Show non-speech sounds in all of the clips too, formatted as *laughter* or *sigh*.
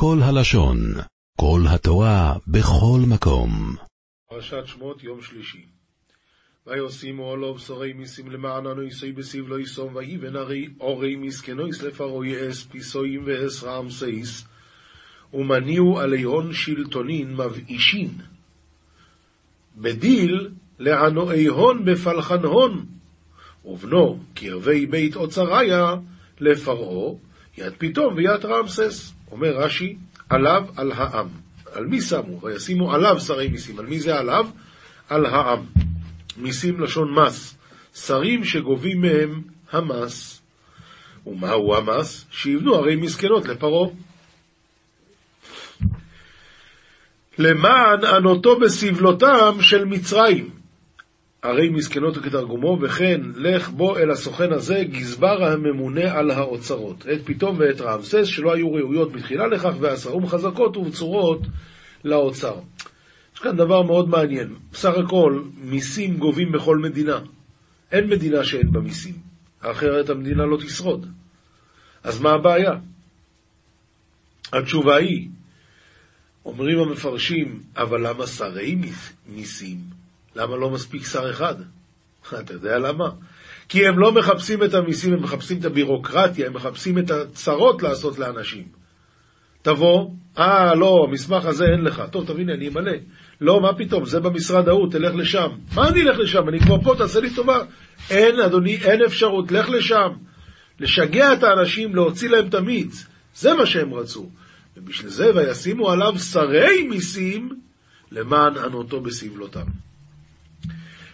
כל הלשון, כל התורה, בכל מקום. פרשת שמות, יום שלישי. ויוסימו עולו בשורי מיסים למעננו יסוי בסיב לא יסום, ויבן הרי אורי מסכנויס לפרוי אס פיסויים ואס רעם סייס, ומניעו עליהון שלטונין מבאישין. בדיל לענועי הון בפלחן הון, ובנו קרבי בית אוצריה לפרעה, יד פתאום ויד רעמסס. אומר רש"י, עליו על העם. על מי שמו? וישימו עליו שרי מיסים. על מי זה עליו? על העם. מיסים לשון מס. שרים שגובים מהם המס. ומהו המס? שיבנו ערי מסכנות לפרעה. למען ענותו בסבלותם של מצרים. ערי מסכנות כתרגומו, וכן לך בו אל הסוכן הזה, גזבר הממונה על האוצרות. את פתאום ואת רעמסס, שלא היו ראויות בתחילה לכך, ועשרום חזקות ובצורות לאוצר. יש כאן דבר מאוד מעניין. בסך הכל, מיסים גובים בכל מדינה. אין מדינה שאין בה מיסים, אחרת המדינה לא תשרוד. אז מה הבעיה? התשובה היא, אומרים המפרשים, אבל למה שרי מיסים? למה לא מספיק שר אחד? *laughs* אתה יודע למה? כי הם לא מחפשים את המיסים, הם מחפשים את הבירוקרטיה, הם מחפשים את הצרות לעשות לאנשים. תבוא, אה, לא, המסמך הזה אין לך. טוב, תבין, אני אמלא. לא, מה פתאום, זה במשרד ההוא, תלך לשם. מה אני אלך לשם? אני כבר פה, תעשה לי טובה. אין, אדוני, אין אפשרות, לך לשם. לשגע את האנשים, להוציא להם את המיץ. זה מה שהם רצו. ובשביל זה, וישימו עליו שרי מיסים, למען ענותו בסבלותם.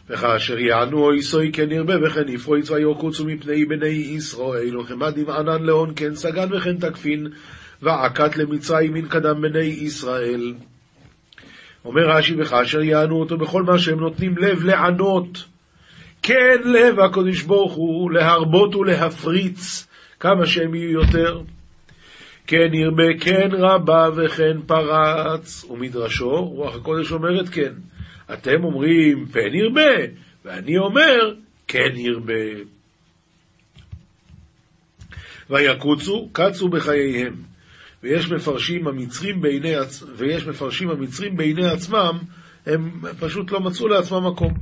וכאשר יענו אוי סוי כן ירבה וכן יפרוץ ויוקוצו מפני בני ישראל וכמד עם ענן להון כן סגן וכן תקפין ועקת למצרים מן קדם בני ישראל. אומר רש"י וכאשר יענו אותו בכל מה שהם נותנים לב לענות כן לב הקדוש ברוך הוא להרבות ולהפריץ כמה שהם יהיו יותר. כן ירבה כן רבה וכן פרץ. ומדרשו רוח הקודש אומרת כן אתם אומרים פן ירבה, ואני אומר כן ירבה. ויקוצו, קצו בחייהם. ויש מפרשים המצרים בעיני, ויש מפרשים המצרים בעיני עצמם, הם פשוט לא מצאו לעצמם מקום.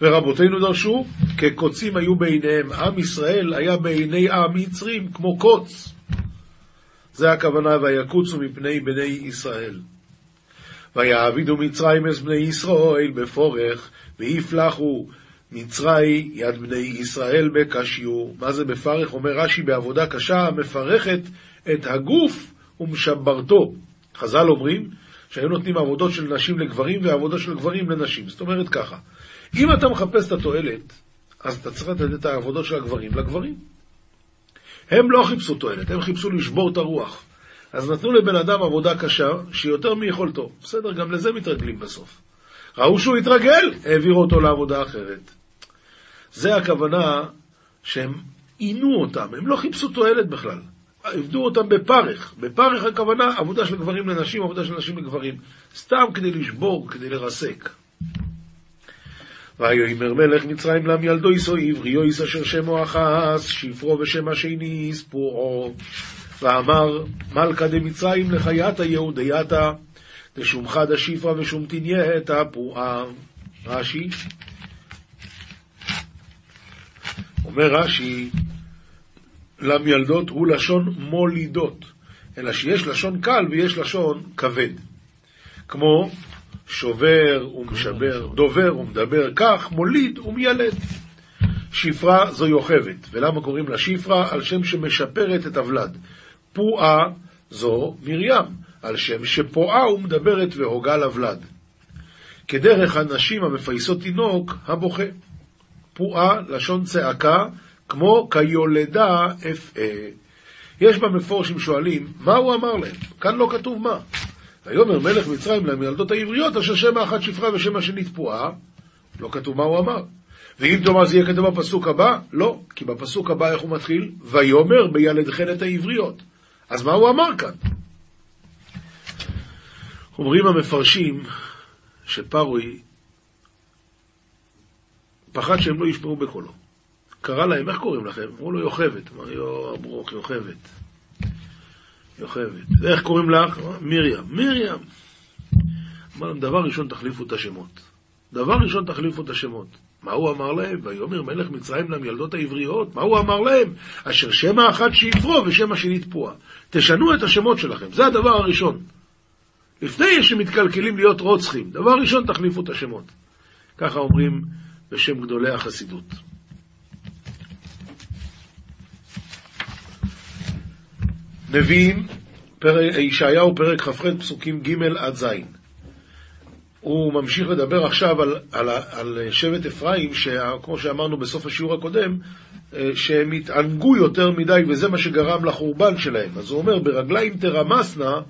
ורבותינו דרשו, כקוצים היו בעיניהם. עם ישראל היה בעיני המצרים כמו קוץ. זה הכוונה, ויקוצו מפני בני ישראל. ויעבידו מצרים את בני ישראל בפורך, ויפלחו מצרי יד בני ישראל בקשיו. מה זה בפרך? אומר רש"י בעבודה קשה המפרכת את הגוף ומשברתו. חז"ל אומרים שהיו נותנים עבודות של נשים לגברים ועבודות של גברים לנשים. זאת אומרת ככה, אם אתה מחפש את התועלת, אז אתה צריך לתת את העבודות של הגברים לגברים. הם לא חיפשו תועלת, הם חיפשו לשבור את הרוח. אז נתנו לבן אדם עבודה קשה, שהיא יותר מיכולתו. בסדר, גם לזה מתרגלים בסוף. ראו שהוא התרגל, העבירו אותו לעבודה אחרת. זה הכוונה שהם עינו אותם, הם לא חיפשו תועלת בכלל. עבדו אותם בפרך. בפרך הכוונה עבודה של גברים לנשים, עבודה של נשים לגברים. סתם כדי לשבור, כדי לרסק. ויאמר מלך מצרים לם ילדו יסו עברי יויס אשר שמו אחס, שפרו ושם השני ספורו. ואמר מלכה דמצרים לחייתה יהודייתה דשומך דשיפרה ושום תנייתה פרועה. רש"י אומר רש"י למילדות הוא לשון מולידות, אלא שיש לשון קל ויש לשון כבד. כמו שובר ומשבר, דובר ומדבר, כך מוליד ומיילד. שפרה זו יוכבת, ולמה קוראים לה שפרה? על שם שמשפרת את הוולד. פועה זו מרים, על שם שפועה ומדברת והוגה לבלד. כדרך הנשים המפייסות תינוק הבוכה. פועה, לשון צעקה, כמו כיולדה אפעה. יש במפורשים שואלים, מה הוא אמר להם? כאן לא כתוב מה. ויאמר מלך מצרים למילדות העבריות, אשר שם האחת שפרה ושם השנית פועה, לא כתוב מה הוא אמר. ואם תאמר זה יהיה כתוב בפסוק הבא? לא, כי בפסוק הבא איך הוא מתחיל? ויאמר בילדכן את העבריות. אז מה הוא אמר כאן? אומרים המפרשים שפרוי פחד שהם לא ישמעו בקולו. קרא להם, איך קוראים לכם? אמרו לו יוכבת. אמר לו, ברוך, יוכבת. יוכבד. איך קוראים לך? מרים. מרים. אמר להם, דבר ראשון תחליפו את השמות. דבר ראשון תחליפו את השמות. מה הוא אמר להם? ויאמר מלך מצרים למילדות העבריות, מה הוא אמר להם? אשר שמא אחת שיפרו ושמא שני תפועה. תשנו את השמות שלכם, זה הדבר הראשון. לפני שמתקלקלים להיות רוצחים, דבר ראשון תחליפו את השמות. ככה אומרים בשם גדולי החסידות. נביאים, ישעיהו פרק כ"ח פסוקים ג' עד ז'. הוא ממשיך לדבר עכשיו על, על, על שבט אפרים, שכמו שאמרנו בסוף השיעור הקודם, שהם התענגו יותר מדי וזה מה שגרם לחורבן שלהם. אז הוא אומר, ברגליים תרמסנה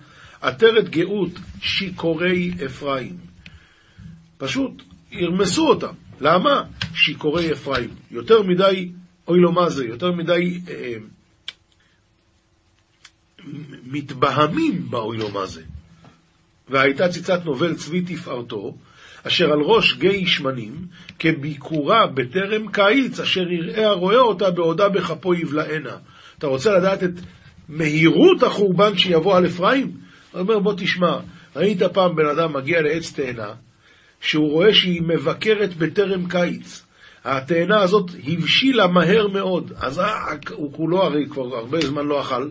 עטרת גאות שיכורי אפרים. פשוט ירמסו אותם. למה? שיכורי אפרים. יותר מדי, אוי לו מה זה, יותר מדי אה, מתבהמים באוי לו מה זה. והייתה ציצת נובל צבי תפארתו, אשר על ראש גיא שמנים, כביקורה בטרם קיץ, אשר יראה הרואה אותה בעודה בכפו יבלענה. אתה רוצה לדעת את מהירות החורבן שיבוא על אפרים? הוא אומר, בוא תשמע, ראית פעם בן אדם מגיע לעץ תאנה, שהוא רואה שהיא מבקרת בטרם קיץ. התאנה הזאת הבשילה מהר מאוד, אז הוא כולו הרי כבר הרבה זמן לא אכל,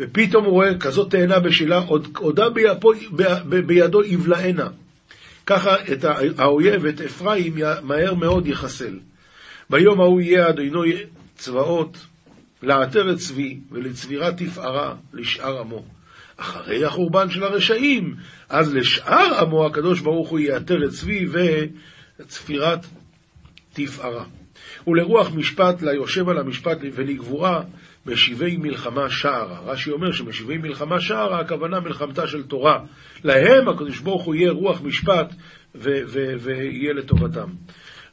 ופתאום הוא רואה כזאת תאנה בשילה, עוד, עודה ביפו, ב, ב, בידו יבלענה. ככה את האויב, את אפרים, מהר מאוד יחסל. ביום ההוא יהיה אדוני צבאות לעטרת צבי ולצבירת תפארה לשאר עמו. אחרי החורבן של הרשעים, אז לשאר עמו הקדוש ברוך הוא יעטר את צבי וצפירת תפארה. ולרוח משפט ליושב על המשפט ולגבורה משיבי מלחמה שערה. רש"י אומר שמשיבי מלחמה שערה, הכוונה מלחמתה של תורה. להם הקדוש ברוך הוא יהיה רוח משפט ויהיה לטובתם.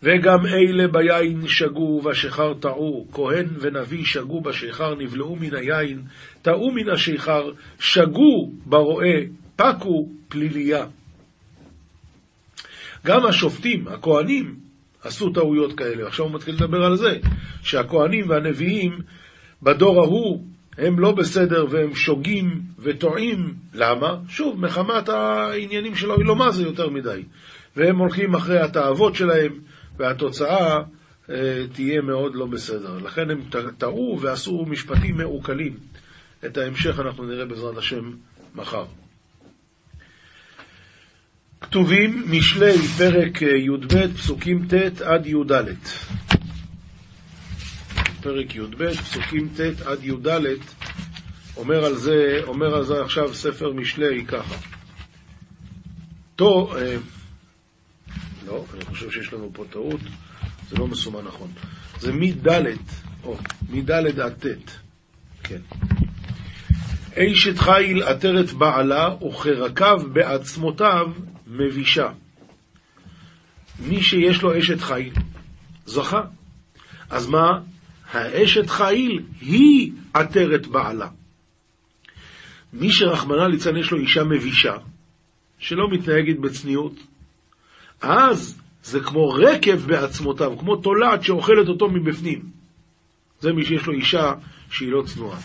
וגם אלה ביין שגו והשיכר טעו, כהן ונביא שגו בשיכר, נבלעו מן היין, טעו מן השיכר, שגו ברועה, פקו פליליה. גם השופטים, הכהנים, עשו טעויות כאלה. עכשיו הוא מתחיל לדבר על זה, שהכהנים והנביאים בדור ההוא הם לא בסדר והם שוגים וטועים. למה? שוב, מחמת העניינים של אוי לא זה יותר מדי. והם הולכים אחרי התאוות שלהם, והתוצאה אה, תהיה מאוד לא בסדר. לכן הם טעו ועשו משפטים מעוקלים. את ההמשך אנחנו נראה בעזרת השם מחר. כתובים משלי פרק י"ב פסוקים ט' עד י"ד. פרק י"ב, פסוקים ט' עד י"ד, אומר על זה, אומר על זה עכשיו ספר משלי ככה. תו, אה, לא, אני חושב שיש לנו פה טעות, זה לא מסומן נכון. זה מד', או, מד' עד ט', כן. אשת חיל עטרת בעלה, וכרקב בעצמותיו מבישה. מי שיש לו אשת חיל, זכה. אז מה? האשת חיל היא עטרת בעלה. מי שרחמנא ליצן יש לו אישה מבישה, שלא מתנהגת בצניעות, אז זה כמו רקב בעצמותיו, כמו תולעת שאוכלת אותו מבפנים. זה מי שיש לו אישה שהיא לא צנועה.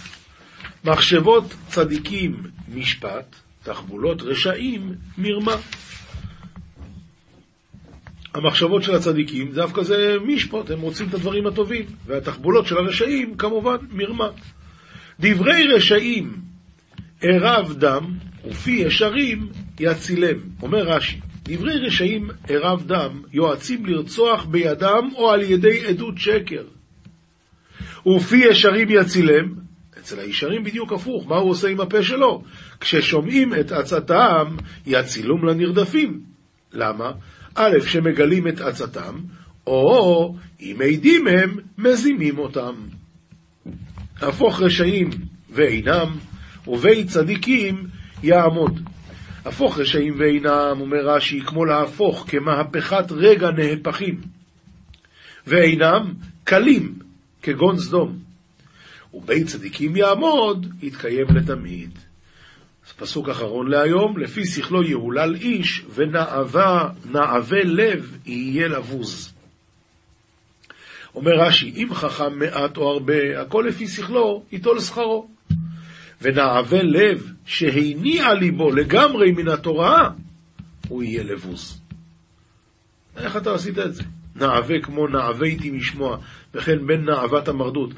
מחשבות צדיקים משפט, תחבולות רשעים מרמה. המחשבות של הצדיקים, דווקא זה משפוט, הם רוצים את הדברים הטובים, והתחבולות של הרשעים, כמובן, מרמה. דברי רשעים ערב דם, ופי ישרים יצילם. אומר רש"י, דברי רשעים ערב דם יועצים לרצוח בידם או על ידי עדות שקר. ופי ישרים יצילם, אצל הישרים בדיוק הפוך, מה הוא עושה עם הפה שלו? כששומעים את עצתם, יצילום לנרדפים. למה? א', שמגלים את עצתם, או אם עדים הם, מזימים אותם. הפוך רשעים ואינם, ובי צדיקים יעמוד. הפוך רשעים ואינם, אומר רש"י, כמו להפוך כמהפכת רגע נהפכים. ואינם קלים, כגון סדום. ובי צדיקים יעמוד, יתקיים לתמיד. אז פסוק אחרון להיום, לפי שכלו יהולל איש, ונעבה, נעבה לב יהיה לבוז. אומר רש"י, אם חכם מעט או הרבה, הכל לפי שכלו, ייטול שכרו. ונעווה לב שהניע ליבו לגמרי מן התורה, הוא יהיה לבוז. איך אתה עשית את זה? נעווה כמו נעוויתי משמוע, וכן בין נעבת המרדות.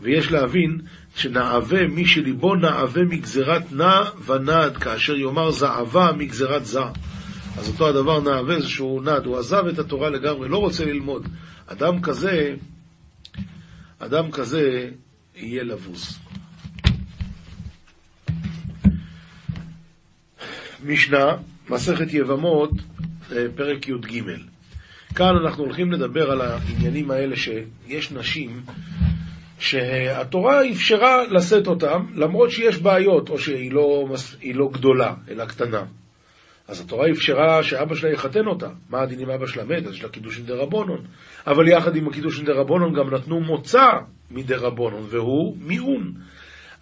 ויש להבין שנעווה מי שליבו נעווה מגזרת נע ונד, כאשר יאמר זעבה מגזרת זע. אז אותו הדבר נעווה זה שהוא נד, הוא עזב את התורה לגמרי, לא רוצה ללמוד. אדם כזה, אדם כזה יהיה לבוז. משנה, מסכת יבמות, אה, פרק י"ג. כאן אנחנו הולכים לדבר על העניינים האלה שיש נשים שהתורה אפשרה לשאת אותם, למרות שיש בעיות, או שהיא לא, לא גדולה, אלא קטנה. אז התורה אפשרה שאבא שלה יחתן אותה. מה הדין אם אבא שלה מת? אז יש לה קידושין דה רבונון. אבל יחד עם הקידושין דה רבונון גם נתנו מוצא מדה רבונון, והוא מיעון.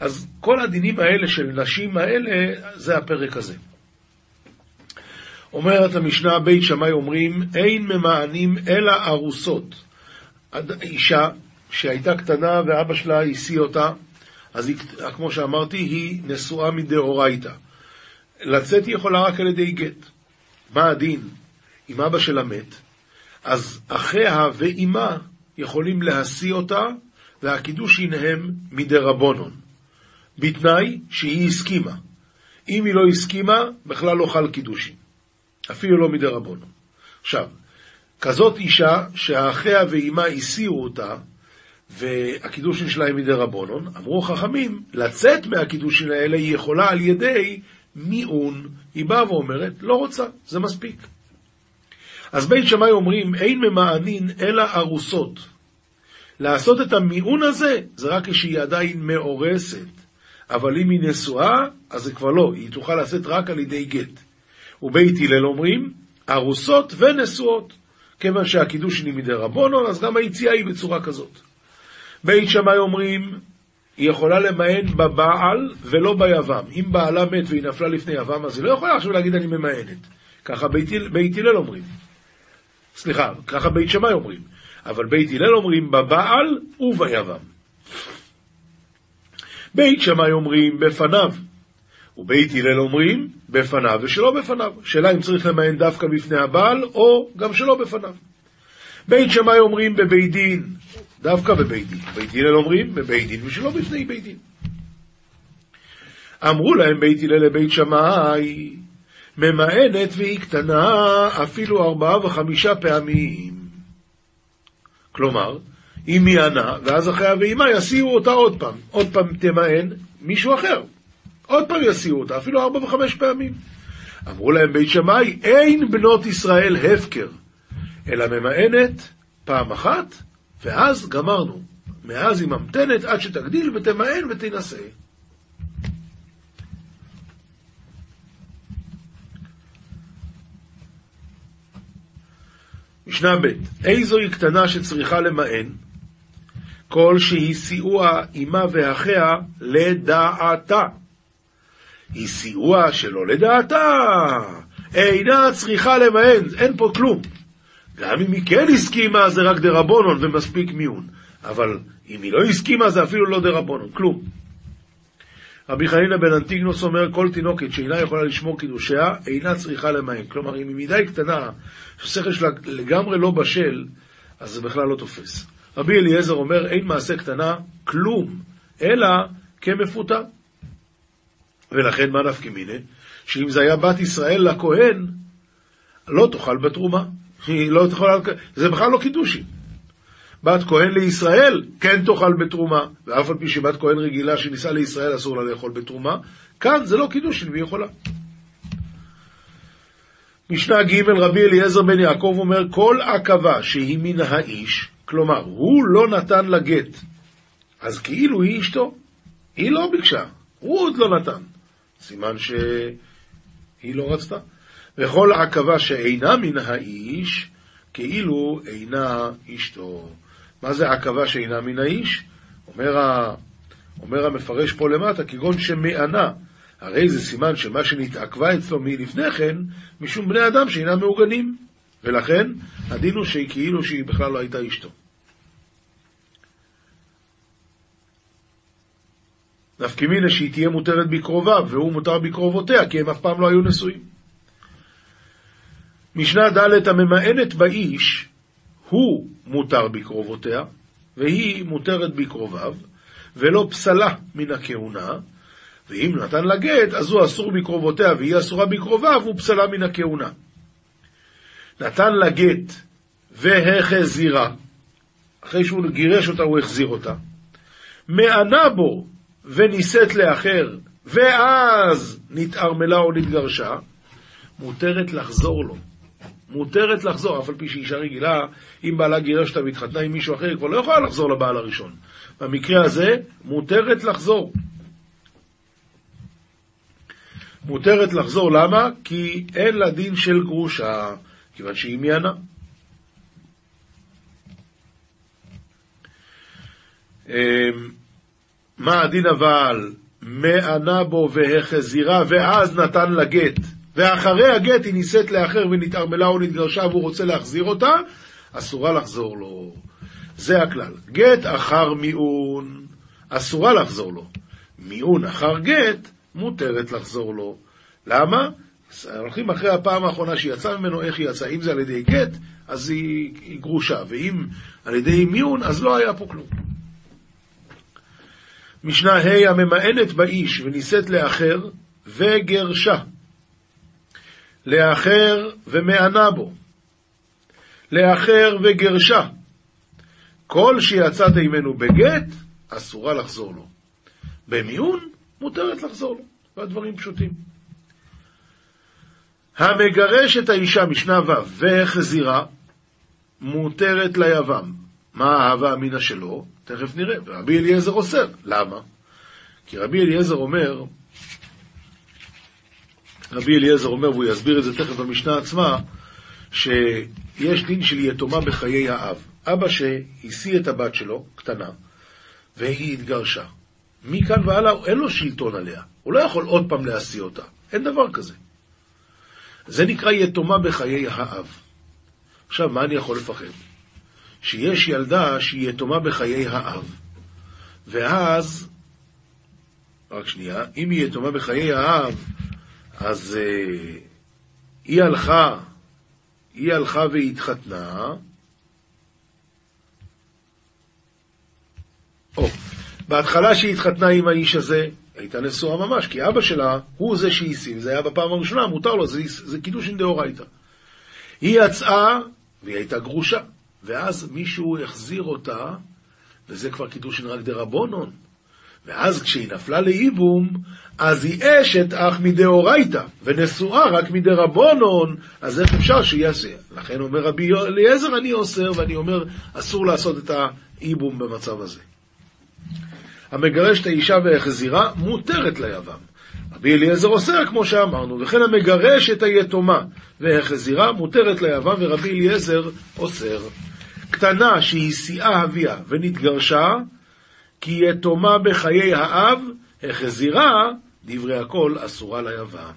אז כל הדינים האלה של נשים האלה, זה הפרק הזה. אומרת המשנה, בית שמאי אומרים, אין ממענים אלא ארוסות. אישה שהייתה קטנה ואבא שלה השיא אותה, אז היא, כמו שאמרתי, היא נשואה מדאורייתא. לצאת היא יכולה רק על ידי גט. מה הדין? אם אבא שלה מת, אז אחיה ואימה יכולים להשיא אותה, והקידושין הם מדרבונון. בתנאי שהיא הסכימה. אם היא לא הסכימה, בכלל לא חל קידושין. אפילו לא מדרבנון. עכשיו, כזאת אישה שאחיה ואימה הסירו אותה, והקידושין שלה היא מדרבנון, אמרו חכמים, לצאת מהקידושין האלה היא יכולה על ידי מיעון. היא באה ואומרת, לא רוצה, זה מספיק. אז בית שמאי אומרים, אין ממענין אלא ארוסות. לעשות את המיעון הזה, זה רק כשהיא עדיין מאורסת. אבל אם היא נשואה, אז זה כבר לא, היא תוכל לעשות רק על ידי גט. ובית הלל אומרים, ארוסות ונשואות. כיוון שהקידוש היא מדי רבונון, אז גם היציאה היא בצורה כזאת. בית שמאי אומרים, היא יכולה למען בבעל ולא ביבם. אם בעלה מת והיא נפלה לפני יבם, אז היא לא יכולה עכשיו להגיד אני ממאנת. ככה בית הלל אומרים. סליחה, ככה בית שמאי אומרים. אבל בית הלל אומרים בבעל וביבם. בית שמאי אומרים בפניו. ובית הלל אומרים בפניו ושלא בפניו. שאלה אם צריך למען דווקא בפני הבעל, או גם שלא בפניו. בית שמאי אומרים בבית דין, דווקא בבית דין. בית הלל אומרים בבית דין ושלא בפני בית דין. אמרו להם בית הלל לבית שמאי, ממאנת והיא קטנה אפילו ארבעה וחמישה פעמים. כלומר, אם היא ענה, ואז אחריה ואימה יסיעו אותה עוד פעם. עוד פעם תמאן מישהו אחר. עוד פעם יסיעו אותה, אפילו ארבע וחמש פעמים. אמרו להם בית שמאי, אין בנות ישראל הפקר, אלא ממאנת פעם אחת, ואז גמרנו. מאז היא ממתנת עד שתגדיל ותמאן ותנשא. משנה ב' איזוהי קטנה שצריכה למאן? כל שהיא סיוע אמה ואחיה לדעתה. היא סיוע שלא לדעתה, אינה צריכה למען, אין פה כלום. גם אם היא כן הסכימה זה רק דרבונון ומספיק מיון, אבל אם היא לא הסכימה זה אפילו לא דרבונון, כלום. רבי חנינא בן אנטיגנוס אומר, כל תינוקת שאינה יכולה לשמור קידושיה, אינה צריכה למען. כלומר, אם היא מדי קטנה, שהשכל שלה לגמרי לא בשל, אז זה בכלל לא תופס. רבי אליעזר אומר, אין מעשה קטנה כלום, אלא כמפותה. ולכן מה נפקא מיני? שאם זה היה בת ישראל לכהן, לא תאכל בתרומה. היא לא תאכל, זה בכלל לא קידושין. בת כהן לישראל כן תאכל בתרומה, ואף על פי שבת כהן רגילה שניסה לישראל אסור לה לאכול בתרומה, כאן זה לא קידושין והיא יכולה. משנה ג' רבי אליעזר בן יעקב אומר, כל עכבה שהיא מן האיש, כלומר, הוא לא נתן לה גט, אז כאילו היא אשתו. היא לא ביקשה, הוא עוד לא נתן. סימן שהיא לא רצתה. וכל עכבה שאינה מן האיש, כאילו אינה אשתו. מה זה עכבה שאינה מן האיש? אומר, ה... אומר המפרש פה למטה, כגון שמענה. הרי זה סימן שמה שנתעכבה אצלו מלפני כן, משום בני אדם שאינם מעוגנים. ולכן, הדין הוא שהיא כאילו שהיא בכלל לא הייתה אשתו. נפקא מינה שהיא תהיה מותרת בקרוביו, והוא מותר בקרובותיה, כי הם אף פעם לא היו נשואים. משנה ד' הממאנת באיש, הוא מותר בקרובותיה, והיא מותרת בקרוביו, ולא פסלה מן הכהונה, ואם נתן לה גט, אז הוא אסור בקרובותיה והיא אסורה בקרוביו, הוא פסלה מן הכהונה. נתן לה גט והחזירה, אחרי שהוא גירש אותה הוא החזיר אותה, מענה בו ונישאת לאחר, ואז נתערמלה או נתגרשה, מותרת לחזור לו. מותרת לחזור, אף על פי שאישה רגילה, אם בעלה גירש אותה והתחתנה עם מישהו אחר, היא כבר לא יכולה לחזור לבעל הראשון. במקרה הזה, מותרת לחזור. מותרת לחזור, למה? כי אין לה דין של גרושה, כיוון שהיא מיינה. אמ, מה הדין אבל? מענה בו והחזירה, ואז נתן לה גט. ואחרי הגט היא נישאת לאחר ונתערמלה או נתגרשה והוא רוצה להחזיר אותה, אסורה לחזור לו. זה הכלל. גט אחר מיעון, אסורה לחזור לו. מיעון אחר גט, מותרת לחזור לו. למה? הולכים אחרי הפעם האחרונה שהיא יצאה ממנו, איך היא יצאה. אם זה על ידי גט, אז היא, היא גרושה, ואם על ידי מיון, אז לא היה פה כלום. משנה ה' הממאנת באיש ונישאת לאחר וגרשה. לאחר ומענה בו. לאחר וגרשה. כל שיצאת עמנו בגט, אסורה לחזור לו. במיון, מותרת לחזור לו. והדברים פשוטים. המגרש את האישה, משנה ו', והחזירה, מותרת ליבם. מה ההווה אמינא שלו? תכף נראה. ורבי אליעזר אוסר. למה? כי רבי אליעזר אומר, רבי אליעזר אומר, והוא יסביר את זה תכף במשנה עצמה, שיש דין של יתומה בחיי האב. אבא שהשיא את הבת שלו, קטנה, והיא התגרשה. מכאן והלאה אין לו שלטון עליה. הוא לא יכול עוד פעם להשיא אותה. אין דבר כזה. זה נקרא יתומה בחיי האב. עכשיו, מה אני יכול לפחד? שיש ילדה שהיא יתומה בחיי האב, ואז, רק שנייה, אם היא יתומה בחיי האב, אז אה, היא הלכה, היא הלכה והתחתנה, או, בהתחלה שהיא התחתנה עם האיש הזה, הייתה נשואה ממש, כי אבא שלה הוא זה שהסים, זה היה בפעם הראשונה, מותר לו, זה, זה קידושין דאורייתא. היא יצאה, והיא הייתה גרושה, ואז מישהו החזיר אותה, וזה כבר קידושין רק דרבונון. ואז כשהיא נפלה לאיבום, אז היא אשת אך מדאורייתא, ונשואה רק מדרבונון, אז איך אפשר שיעשה? לכן אומר רבי אליעזר, אני אוסר, ואני אומר, אסור לעשות את האיבום במצב הזה. המגרש את האישה והחזירה, מותרת ליבם. רבי אליעזר אוסר, כמו שאמרנו, וכן המגרש את היתומה והחזירה, מותרת ליבם, ורבי אליעזר אוסר. קטנה שהיא שיאה אביה ונתגרשה, כי יתומה בחיי האב, החזירה, דברי הכל אסורה ליבם.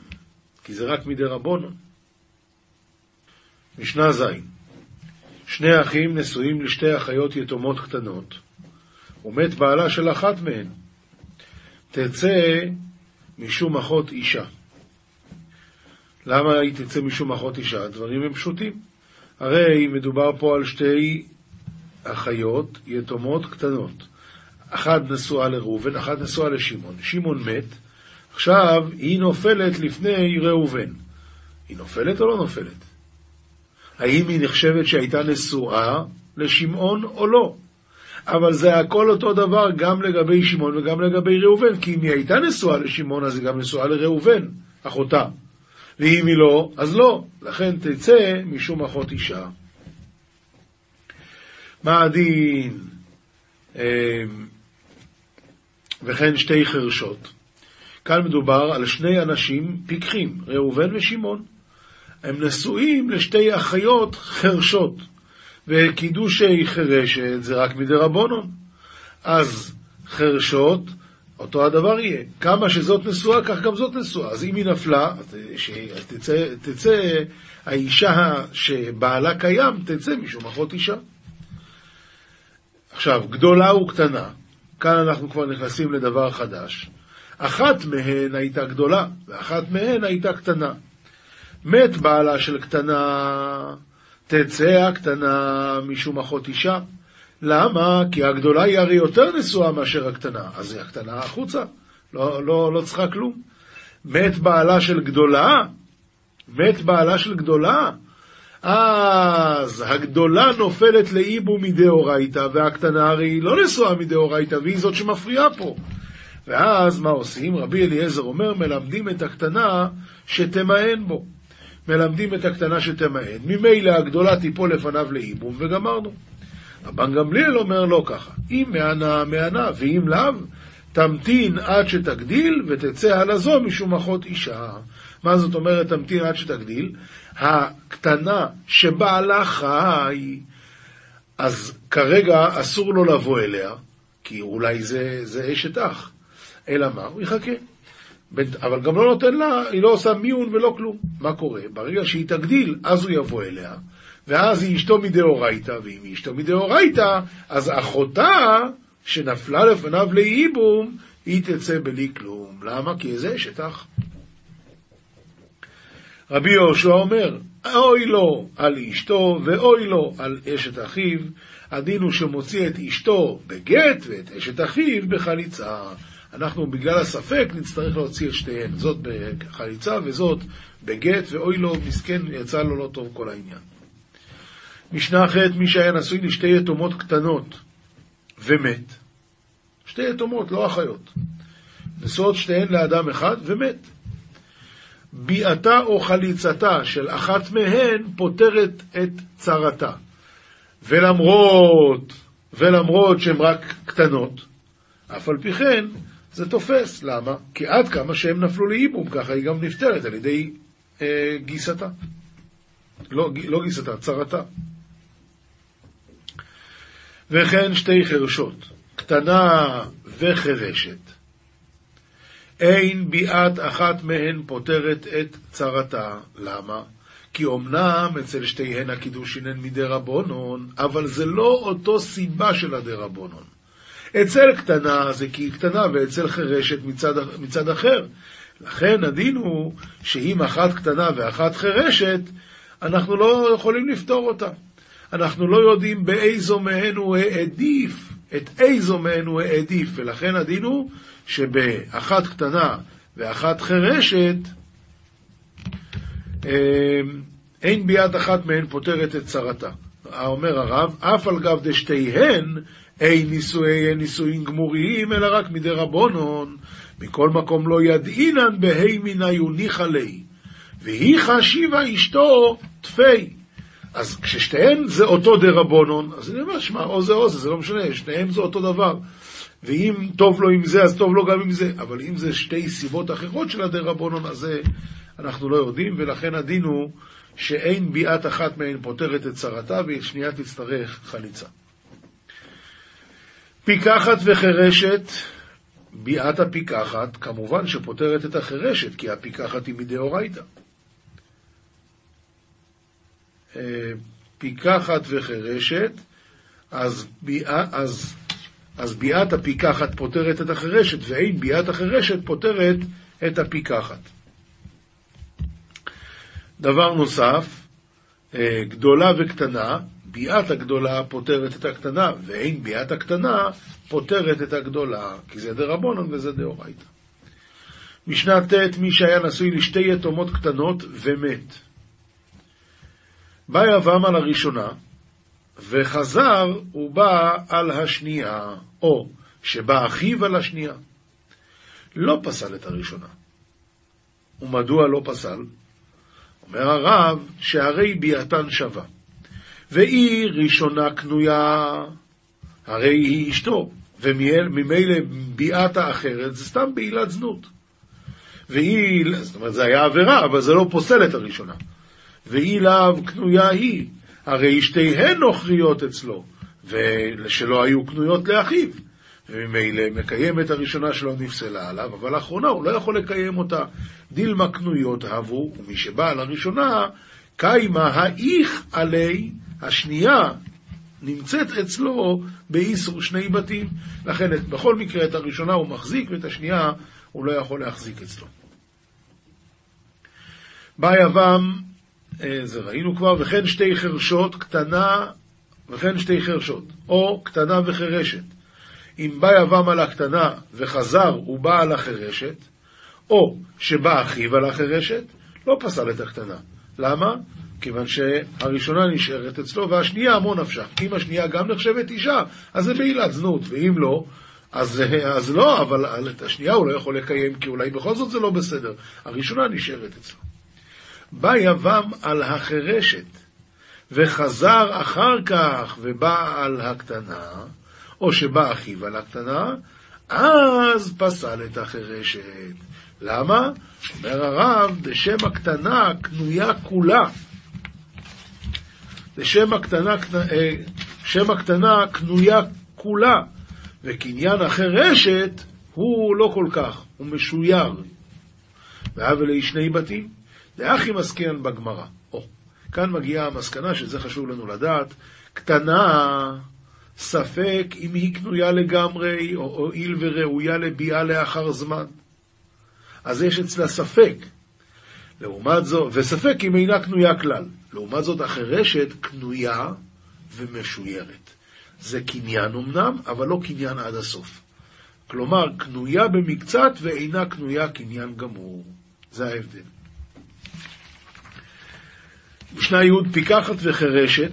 כי זה רק מדי רבונון. משנה ז' שני אחים נשואים לשתי אחיות יתומות קטנות, ומת בעלה של אחת מהן. תצא משום אחות אישה. למה היא תצא משום אחות אישה? הדברים הם פשוטים. הרי מדובר פה על שתי אחיות יתומות קטנות. אחת נשואה לראובן, אחת נשואה לשמעון. שמעון מת, עכשיו היא נופלת לפני ראובן. היא נופלת או לא נופלת? האם היא נחשבת שהייתה נשואה לשמעון או לא? אבל זה הכל אותו דבר גם לגבי שמעון וגם לגבי ראובן, כי אם היא הייתה נשואה לשמעון, אז היא גם נשואה לראובן, אחותה. ואם היא לא, אז לא. לכן תצא משום אחות אישה. מה הדין? וכן שתי חרשות. כאן מדובר על שני אנשים פיקחים, ראובן ושמעון. הם נשואים לשתי אחיות חרשות. וקידושי חרשת זה רק מדי רבונון. אז חרשות, אותו הדבר יהיה. כמה שזאת נשואה, כך גם זאת נשואה. אז אם היא נפלה, תצא, תצא האישה שבעלה קיים, תצא משום אחות אישה. עכשיו, גדולה וקטנה, כאן אנחנו כבר נכנסים לדבר חדש. אחת מהן הייתה גדולה, ואחת מהן הייתה קטנה. מת בעלה של קטנה, תצא הקטנה משום אחות אישה. למה? כי הגדולה היא הרי יותר נשואה מאשר הקטנה, אז היא הקטנה החוצה, לא, לא, לא צריכה כלום. מת בעלה של גדולה, מת בעלה של גדולה, אז הגדולה נופלת לאיבו מדאורייתא, והקטנה הרי היא לא נשואה מדאורייתא, והיא זאת שמפריעה פה. ואז מה עושים? רבי אליעזר אומר, מלמדים את הקטנה שתמהן בו. מלמדים את הקטנה שתמהן. ממילא הגדולה תיפול לפניו לאיבום, וגמרנו. רבן גמליאל אומר לא ככה, אם מענה, מענה, ואם לאו, תמתין עד שתגדיל ותצא הלזו משום אחות אישה. מה זאת אומרת תמתין עד שתגדיל? הקטנה שבעלה חי, אז כרגע אסור לו לבוא אליה, כי אולי זה, זה אשת אח. אלא מה? הוא יחכה. אבל גם לא נותן לה, היא לא עושה מיון ולא כלום. מה קורה? ברגע שהיא תגדיל, אז הוא יבוא אליה, ואז היא אשתו מדאורייתא, ואם היא אשתו מדאורייתא, אז אחותה, שנפלה לפניו לאיבום, היא תצא בלי כלום. למה? כי זה אשת אח. רבי יהושע אומר, אוי לו על אשתו ואוי לו על אשת אחיו, הדין הוא שמוציא את אשתו בגט ואת אשת אחיו בחליצה. אנחנו בגלל הספק נצטרך להוציא את שתיהן, זאת בחליצה וזאת בגט, ואוי לו, מסכן, יצא לו לא טוב כל העניין. משנה אחרת, מי שהיה נשוי לשתי יתומות קטנות ומת, שתי יתומות, לא אחיות, נשואות שתיהן לאדם אחד ומת. ביאתה או חליצתה של אחת מהן פותרת את צרתה. ולמרות, ולמרות שהן רק קטנות, אף על פי כן, זה תופס. למה? כי עד כמה שהם נפלו לאיבום, ככה היא גם נפטרת על ידי אה, גיסתה. לא, לא גיסתה, צרתה. וכן שתי חרשות, קטנה וחרשת. אין ביאת אחת מהן פותרת את צרתה. למה? כי אמנם אצל שתיהן הקידושין הן מדי רבונון, אבל זה לא אותו סיבה של הדי רבונון. אצל קטנה זה כי היא קטנה, ואצל חירשת מצד, מצד אחר. לכן הדין הוא שאם אחת קטנה ואחת חירשת, אנחנו לא יכולים לפתור אותה. אנחנו לא יודעים באיזו מהן הוא העדיף, את איזו מהן הוא העדיף, ולכן הדין הוא שבאחת קטנה ואחת חירשת, אמ, אין ביד אחת מהן פותרת את צרתה. אומר הרב, אף על גב דשתיהן אין נישואי נישואין גמוריים, אלא רק מדי רבונון. מכל מקום לא ידעינן בהי מיניו ניחא ליה. והיא חשיבה אשתו תפי. אז כששתיהן זה אותו דה רבונון, אז אני אומר, שמע, או זה או זה, זה לא משנה, שניהם זה אותו דבר. ואם טוב לו עם זה, אז טוב לו גם עם זה. אבל אם זה שתי סיבות אחרות של הדה רבונון, אז זה אנחנו לא יודעים, ולכן הדין הוא שאין ביאת אחת מהן פותרת את צרתה, ושנייה תצטרך חליצה. פיקחת וחרשת, ביאת הפיקחת, כמובן שפותרת את החרשת, כי הפיקחת היא מדאורייתא. אה, פיקחת וחרשת, אז, ביאה, אז, אז ביאת הפיקחת פותרת את החרשת, ואין ביאת החרשת פותרת את הפיקחת. דבר נוסף, אה, גדולה וקטנה, ביאת הגדולה פותרת את הקטנה, ואין ביאת הקטנה פותרת את הגדולה, כי זה דרבנון וזה דאורייתא. משנה ט', מי שהיה נשוי לשתי יתומות קטנות ומת. בא יבם על הראשונה, וחזר ובא על השנייה, או שבא אחיו על השנייה. לא פסל את הראשונה. ומדוע לא פסל? אומר הרב, שהרי ביאתן שווה. והיא ראשונה קנויה, הרי היא אשתו, וממילא ביאת האחרת זה סתם בעילת זנות. והיא, זאת אומרת, זה היה עבירה, אבל זה לא פוסל את הראשונה. והיא לאו קנויה היא, הרי שתיהן נוכריות אצלו, ושלא היו קנויות לאחיו. וממילא מקיים את הראשונה שלא נפסלה עליו, אבל האחרונה הוא לא יכול לקיים אותה. דילמה קנויות הבו, ומי שבא לראשונה, קיימה האיך עלי השנייה נמצאת אצלו באיסור שני בתים. לכן בכל מקרה את הראשונה הוא מחזיק ואת השנייה הוא לא יכול להחזיק אצלו. בא יבם, זה ראינו כבר, וכן שתי חרשות, קטנה וכן שתי חרשות, או קטנה וחירשת. אם בא יבם על הקטנה וחזר ובא על החירשת, או שבא אחיו על החירשת, לא פסל את הקטנה. למה? כיוון שהראשונה נשארת אצלו והשנייה עמו נפשה. אם השנייה גם נחשבת אישה, אז זה בעילת זנות, ואם לא, אז, אז לא, אבל את השנייה הוא לא יכול לקיים, כי אולי בכל זאת זה לא בסדר. הראשונה נשארת אצלו. בא יבם על החירשת, וחזר אחר כך ובא על הקטנה, או שבא אחיו על הקטנה, אז פסל את החירשת. למה? אומר הרב, בשם הקטנה קנויה כולה. בשם הקטנה, אה, שם הקטנה קנויה כולה, וקניין החירשת הוא לא כל כך, הוא משויר. והווה לי שני בתים, דאחי מסכן בגמרא. או, כאן מגיעה המסקנה, שזה חשוב לנו לדעת, קטנה, ספק אם היא קנויה לגמרי, או הואיל וראויה לביאה לאחר זמן. אז יש אצלה ספק. לעומת זאת, וספק אם אינה קנויה כלל. לעומת זאת, החירשת קנויה ומשוירת. זה קניין אמנם, אבל לא קניין עד הסוף. כלומר, קנויה במקצת ואינה קנויה קניין גמור. זה ההבדל. משנה י' פיקחת וחירשת,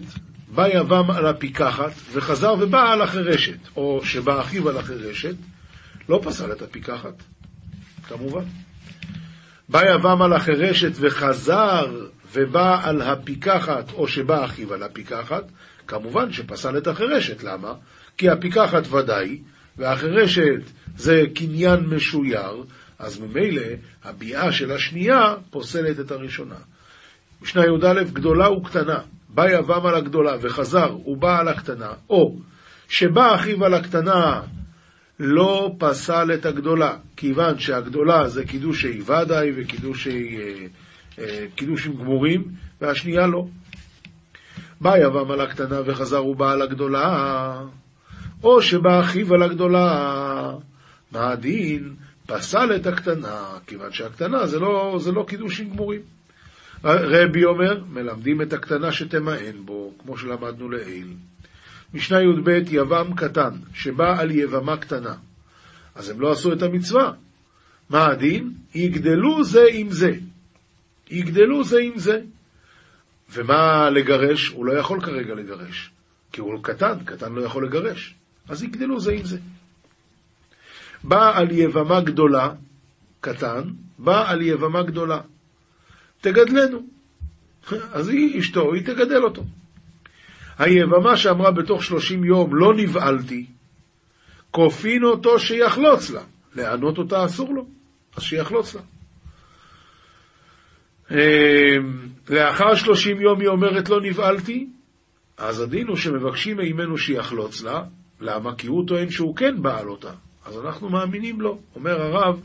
בא יבם על הפיקחת, וחזר ובא על החירשת, או שבא אחיו על החירשת, לא פסל את הפיקחת, כמובן. בא יבם על החירשת וחזר ובא על הפיקחת, או שבא אחיו על הפיקחת, כמובן שפסל את החירשת. למה? כי הפיקחת ודאי, והחירשת זה קניין משויר, אז ממילא הביאה של השנייה פוסלת את הראשונה. משנה י"א גדולה וקטנה, בא יבם על הגדולה וחזר ובא על הקטנה, או שבא אחיו על הקטנה לא פסל את הגדולה, כיוון שהגדולה זה קידושי ודאי וקידושי אה, אה, גמורים, והשנייה לא. בא יבם על הקטנה וחזר ובא על הגדולה, או שבא אחיו על הגדולה, מה הדין? פסל את הקטנה, כיוון שהקטנה זה לא, זה לא קידושים גמורים. רבי אומר, מלמדים את הקטנה שתמאן בו, כמו שלמדנו לעיל. משנה י"ב, יבם קטן, שבא על יבמה קטנה. אז הם לא עשו את המצווה. מה הדין? יגדלו זה עם זה. יגדלו זה עם זה. ומה לגרש? הוא לא יכול כרגע לגרש. כי הוא קטן, קטן לא יכול לגרש. אז יגדלו זה עם זה. בא על יבמה גדולה, קטן, בא על יבמה גדולה. תגדלנו. אז היא אשתו, היא תגדל אותו. היבמה שאמרה בתוך שלושים יום לא נבהלתי, כופין אותו שיחלוץ לה. לענות אותה אסור לו, אז שיחלוץ לה. אמ, לאחר שלושים יום היא אומרת לא נבהלתי, אז הדין הוא שמבקשים ממנו שיחלוץ לה, למה? כי הוא טוען שהוא כן בעל אותה, אז אנחנו מאמינים לו. אומר הרב,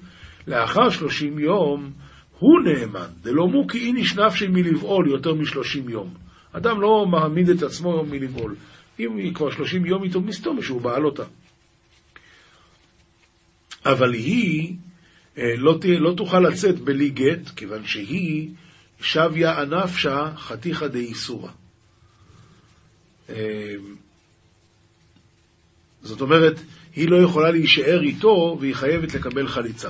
לאחר שלושים יום הוא נאמן, דלא מוקי איניש נפשי מלבעול יותר משלושים יום. אדם לא מעמיד את עצמו מלבעול. אם היא כבר שלושים יום איתו, מסתום שהוא בעל אותה. אבל היא אה, לא, תה, לא תוכל לצאת בלי גט, כיוון שהיא שביה ענפשה חתיכא דאיסורא. אה, זאת אומרת, היא לא יכולה להישאר איתו והיא חייבת לקבל חליצה.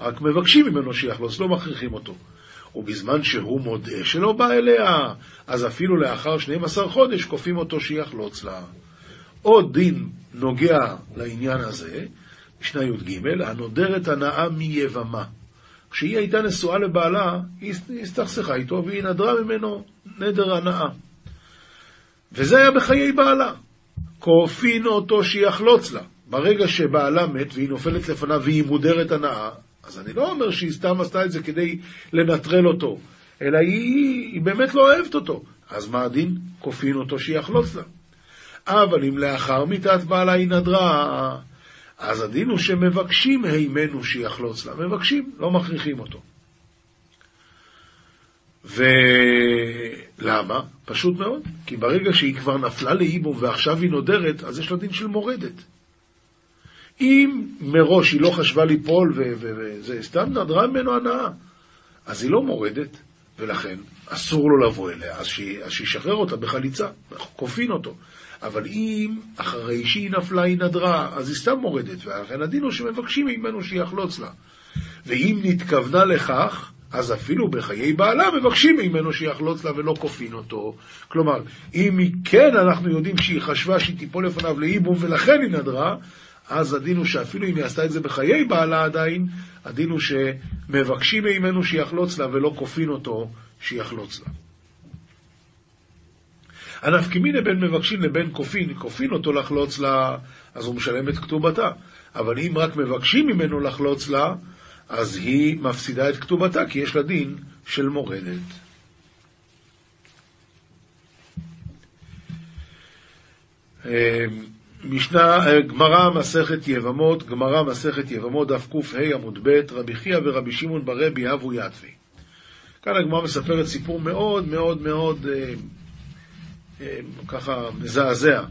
רק מבקשים ממנו שיחלוץ, לא מכריחים אותו. ובזמן שהוא מודה שלא בא אליה, אז אפילו לאחר 12 חודש כופים אותו שיחלוץ לה. עוד דין נוגע לעניין הזה, משנה י"ג, הנודרת הנאה מיבמה. כשהיא הייתה נשואה לבעלה, היא הסתכסכה איתו והיא נדרה ממנו נדר הנאה. וזה היה בחיי בעלה. כופין אותו שיחלוץ לה. ברגע שבעלה מת והיא נופלת לפניו והיא מודרת הנאה, אז אני לא אומר שהיא סתם עשתה את זה כדי לנטרל אותו, אלא היא, היא באמת לא אוהבת אותו. אז מה הדין? כופין אותו שיחלוץ לה. אבל אם לאחר מיתת בעלה היא נדרה, אז הדין הוא שמבקשים הימנו שיחלוץ לה. מבקשים, לא מכריחים אותו. ולמה? פשוט מאוד, כי ברגע שהיא כבר נפלה לאיבום ועכשיו היא נודרת, אז יש לה דין של מורדת. אם מראש היא לא חשבה ליפול וזה סתם נדרה ממנו הנאה, אז היא לא מורדת, ולכן אסור לו לבוא אליה, אז שישחרר אותה בחליצה, כופין אותו. אבל אם אחרי שהיא נפלה היא נדרה, אז היא סתם מורדת, ולכן הדין הוא שמבקשים ממנו שיחלוץ לה. ואם נתכוונה לכך, אז אפילו בחיי בעלה מבקשים ממנו שיחלוץ לה ולא כופין אותו. כלומר, אם היא כן, אנחנו יודעים שהיא חשבה שהיא תיפול לפניו לאיבום ולכן היא נדרה, אז הדין הוא שאפילו אם היא עשתה את זה בחיי בעלה עדיין, הדין הוא שמבקשים ממנו שיחלוץ לה ולא כופין אותו שיחלוץ לה. הנפקא מיניה בין מבקשים לבין כופין, כופין אותו לחלוץ לה, אז הוא משלם את כתובתה. אבל אם רק מבקשים ממנו לחלוץ לה, אז היא מפסידה את כתובתה, כי יש לה דין של מורדת. אמ, משנה, אה, גמרא מסכת יבמות, גמרא מסכת יבמות, דף קה עמוד ב', רבי חייא ורבי שמעון ברבי אבו יתבי. כאן הגמרא מספרת סיפור מאוד מאוד מאוד אה, אה, ככה מזעזע.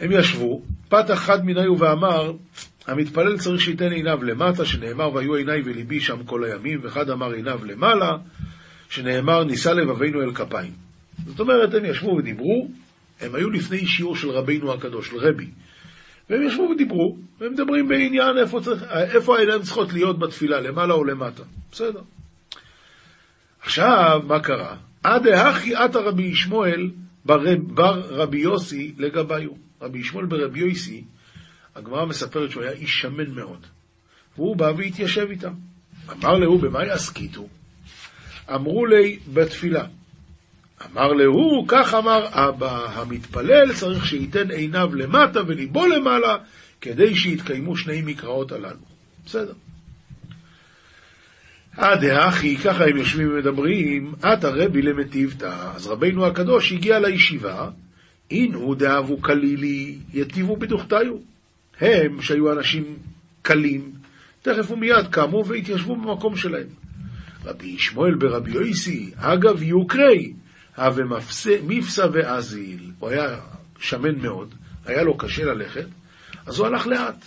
הם ישבו, פתח חד מניו ואמר, המתפלל צריך שייתן עיניו למטה, שנאמר והיו עיניי וליבי שם כל הימים, ואחד אמר עיניו למעלה, שנאמר נישא לבבינו אל כפיים. זאת אומרת, הם ישבו ודיברו, הם היו לפני שיעור של רבינו הקדוש, של רבי. והם ישבו ודיברו, והם מדברים בעניין איפה, צריך, איפה העיניים צריכות להיות בתפילה, למעלה או למטה. בסדר. עכשיו, מה קרה? עד ההכי עתה רבי ישמעאל בר רבי יוסי לגביו. רבי ישמעאל ברבי יוסי, הגמרא מספרת שהוא היה איש שמן מאוד. והוא בא והתיישב איתם. אמר להו, במה יעסקיתו? אמרו לי, בתפילה. אמר להו, כך אמר אבא, המתפלל צריך שייתן עיניו למטה וליבו למעלה, כדי שיתקיימו שני מקראות הללו. בסדר. אה דאחי, ככה הם יושבים ומדברים, את הרבי למטיבתא. אז רבינו הקדוש הגיע לישיבה, אינו דאבו כלילי, יטיבו בדוכתיו. הם, שהיו אנשים קלים, תכף ומיד קמו והתיישבו במקום שלהם. רבי ישמעאל ברבי יויסי, אגב יוקרי, הווה מפסה ואזיל. הוא היה שמן מאוד, היה לו קשה ללכת, אז הוא הלך לאט.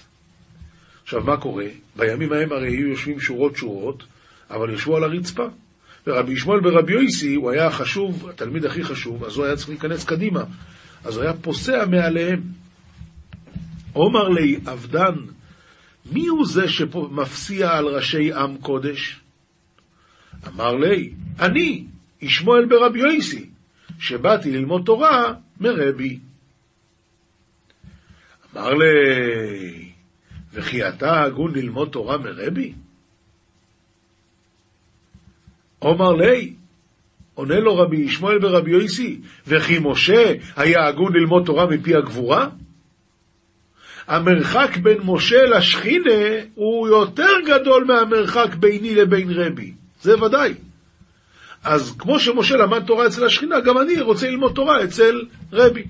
עכשיו, מה קורה? בימים ההם הרי היו יושבים שורות שורות, אבל ישבו על הרצפה. ורבי ישמעאל ברבי יויסי, הוא היה החשוב, התלמיד הכי חשוב, אז הוא היה צריך להיכנס קדימה. אז הוא היה פוסע מעליהם. עומר לי אבדן, מי הוא זה שמפסיע על ראשי עם קודש? אמר לי, אני, ישמעאל ברבי יויסי, שבאתי ללמוד תורה מרבי. אמר לי, וכי אתה הגון ללמוד תורה מרבי? עומר לי, עונה לו רבי ישמעאל ברבי יויסי, וכי משה היה הגון ללמוד תורה מפי הגבורה? המרחק בין משה לשכינה הוא יותר גדול מהמרחק ביני לבין רבי, זה ודאי. אז כמו שמשה למד תורה אצל השכינה, גם אני רוצה ללמוד תורה אצל רבי.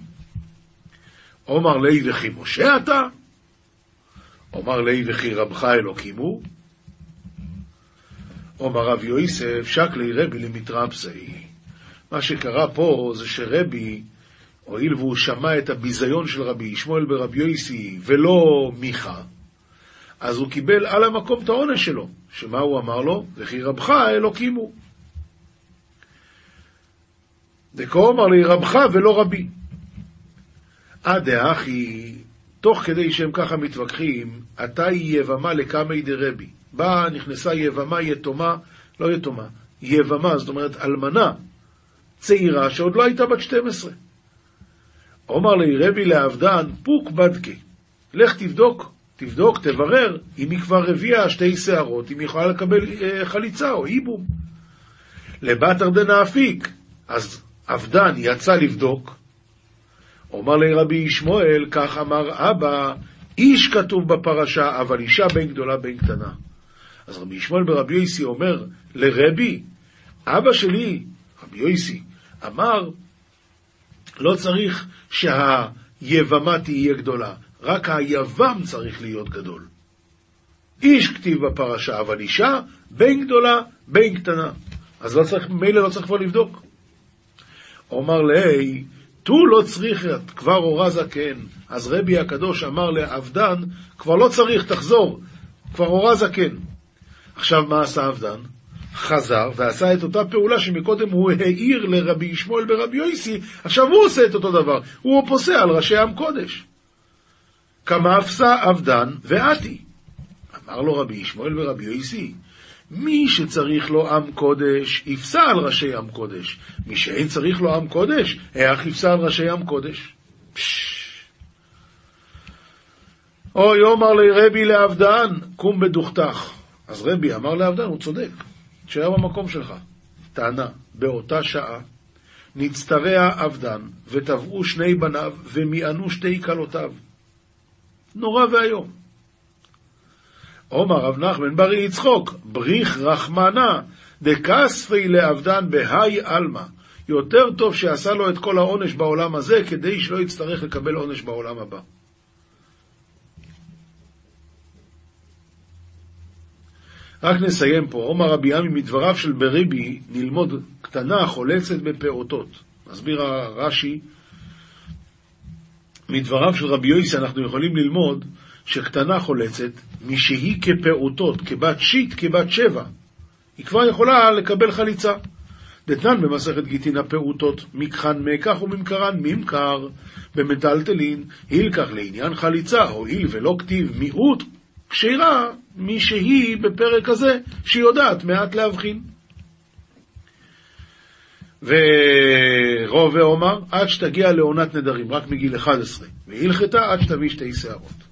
אומר לי וכי משה אתה? אומר לי וכי רבך אלוקים הוא? אומר רב יוסף, שקלי רבי למתרפסי. מה שקרה פה זה שרבי, הואיל והוא שמע את הביזיון של רבי ישמעאל ברבי יויסי ולא מיכה, אז הוא קיבל על המקום את העונש שלו. שמה הוא אמר לו? וכי רבך אלוקים הוא. דקו אמר לי רבך ולא רבי. אה דאחי, תוך כדי שהם ככה מתווכחים, עתה היא יבמה לקמי דרבי. באה, נכנסה יבמה יתומה, לא יתומה, יבמה, זאת אומרת אלמנה, צעירה שעוד לא הייתה בת 12. אומר לי רבי לעבדן, פוק בדקי, לך תבדוק, תבדוק, תברר, אם היא כבר הביאה שתי שערות, אם היא יכולה לקבל אה, חליצה או איבום. לבת ארדנה אפיק, אז עבדן יצא לבדוק, אומר לי רבי ישמעאל, כך אמר אבא, איש כתוב בפרשה, אבל אישה בין גדולה בין קטנה. אז רבי ישמעאל ברבי יויסי אומר לרבי, אבא שלי, רבי יויסי, אמר, לא צריך שהיבמה תהיה גדולה, רק היבם צריך להיות גדול. איש כתיב בפרשה, אבל אישה בין גדולה בין קטנה. אז לא צריך, מילא לא צריך כבר לבדוק. אומר לי, תו לא צריך, כבר הורה זקן. אז רבי הקדוש אמר לעבדן, כבר לא צריך, תחזור, כבר הורה זקן. עכשיו מה עשה עבדן? חזר ועשה את אותה פעולה שמקודם הוא העיר לרבי ישמעאל ברבי יויסי, עכשיו הוא עושה את אותו דבר, הוא פוסע על ראשי עם קודש. כמאפסה עבדן ועתי. אמר לו רבי ישמעאל ורבי יויסי, מי שצריך לו עם קודש, יפסע על ראשי עם קודש. מי שאין צריך לו עם קודש, איך יפסע על ראשי עם קודש? אוי, יאמר לי רבי לעבדן, קום בדוכתך. אז רבי אמר לעבדן, הוא צודק, תשאר במקום שלך. טענה, באותה שעה נצטרע עבדן, וטבעו שני בניו, ומיענו שתי כלותיו. נורא ואיום. עומר רב נחמן ברי יצחוק, בריך רחמנה, דכספי לעבדן בהאי עלמא. יותר טוב שעשה לו את כל העונש בעולם הזה, כדי שלא יצטרך לקבל עונש בעולם הבא. רק נסיים פה, עומר רבי עמי מדבריו של בריבי נלמוד קטנה חולצת בפעוטות. מסביר הרש"י, מדבריו של רבי יויסי אנחנו יכולים ללמוד שקטנה חולצת, משהיא כפעוטות, כבת שיט, כבת שבע, היא כבר יכולה לקבל חליצה. דתנן במסכת גיטין הפעוטות, מקחן מקח וממכרן ממכר, במטלטלין, הילקח לעניין חליצה, הואיל ולא כתיב מיעוט כשירה משהיא בפרק הזה, שהיא יודעת מעט להבחין. ורוב ואומר, עד שתגיע לעונת נדרים, רק מגיל 11, והלכתה עד שתביא שתי שערות.